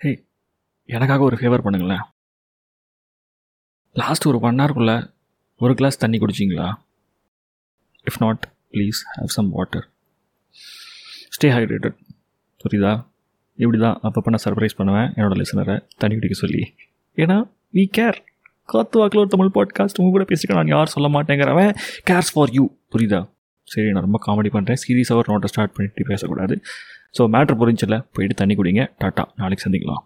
ஹே எனக்காக ஒரு ஃபேவர் பண்ணுங்களேன். லாஸ்ட் ஒரு ஒன் ஹவர்க்குள்ளே ஒரு கிளாஸ் தண்ணி குடிச்சிங்களா? If not please have some water stay hydrated புரியுதா? இப்படி தான் அப்பப்போ நான் சர்ப்ரைஸ் பண்ணுவேன். என்னோடய லிசனரை தண்ணி குடிக்க சொல்லி. ஏன்னா வி கேர் காத்து வாக்கில் ஒரு தமிழ் பாட்காஸ்ட் உங்க கூட பேசிக்க நான் யார் சொல்ல மாட்டேங்கிறவன் கேர்ஸ் ஃபார் யூ புரியுதா? சரி நான் ரொம்ப காமெடி பண்ணுறேன் சீரியஸாக ஒரு நோட்டை ஸ்டார்ட் பண்ணிட்டு பேசக்கூடாது. ஸோ மேட்ரு புரிஞ்சில்ல போயிட்டு தண்ணி குடிங்க. டாட்டா. நாளைக்கு சந்திக்கலாம்.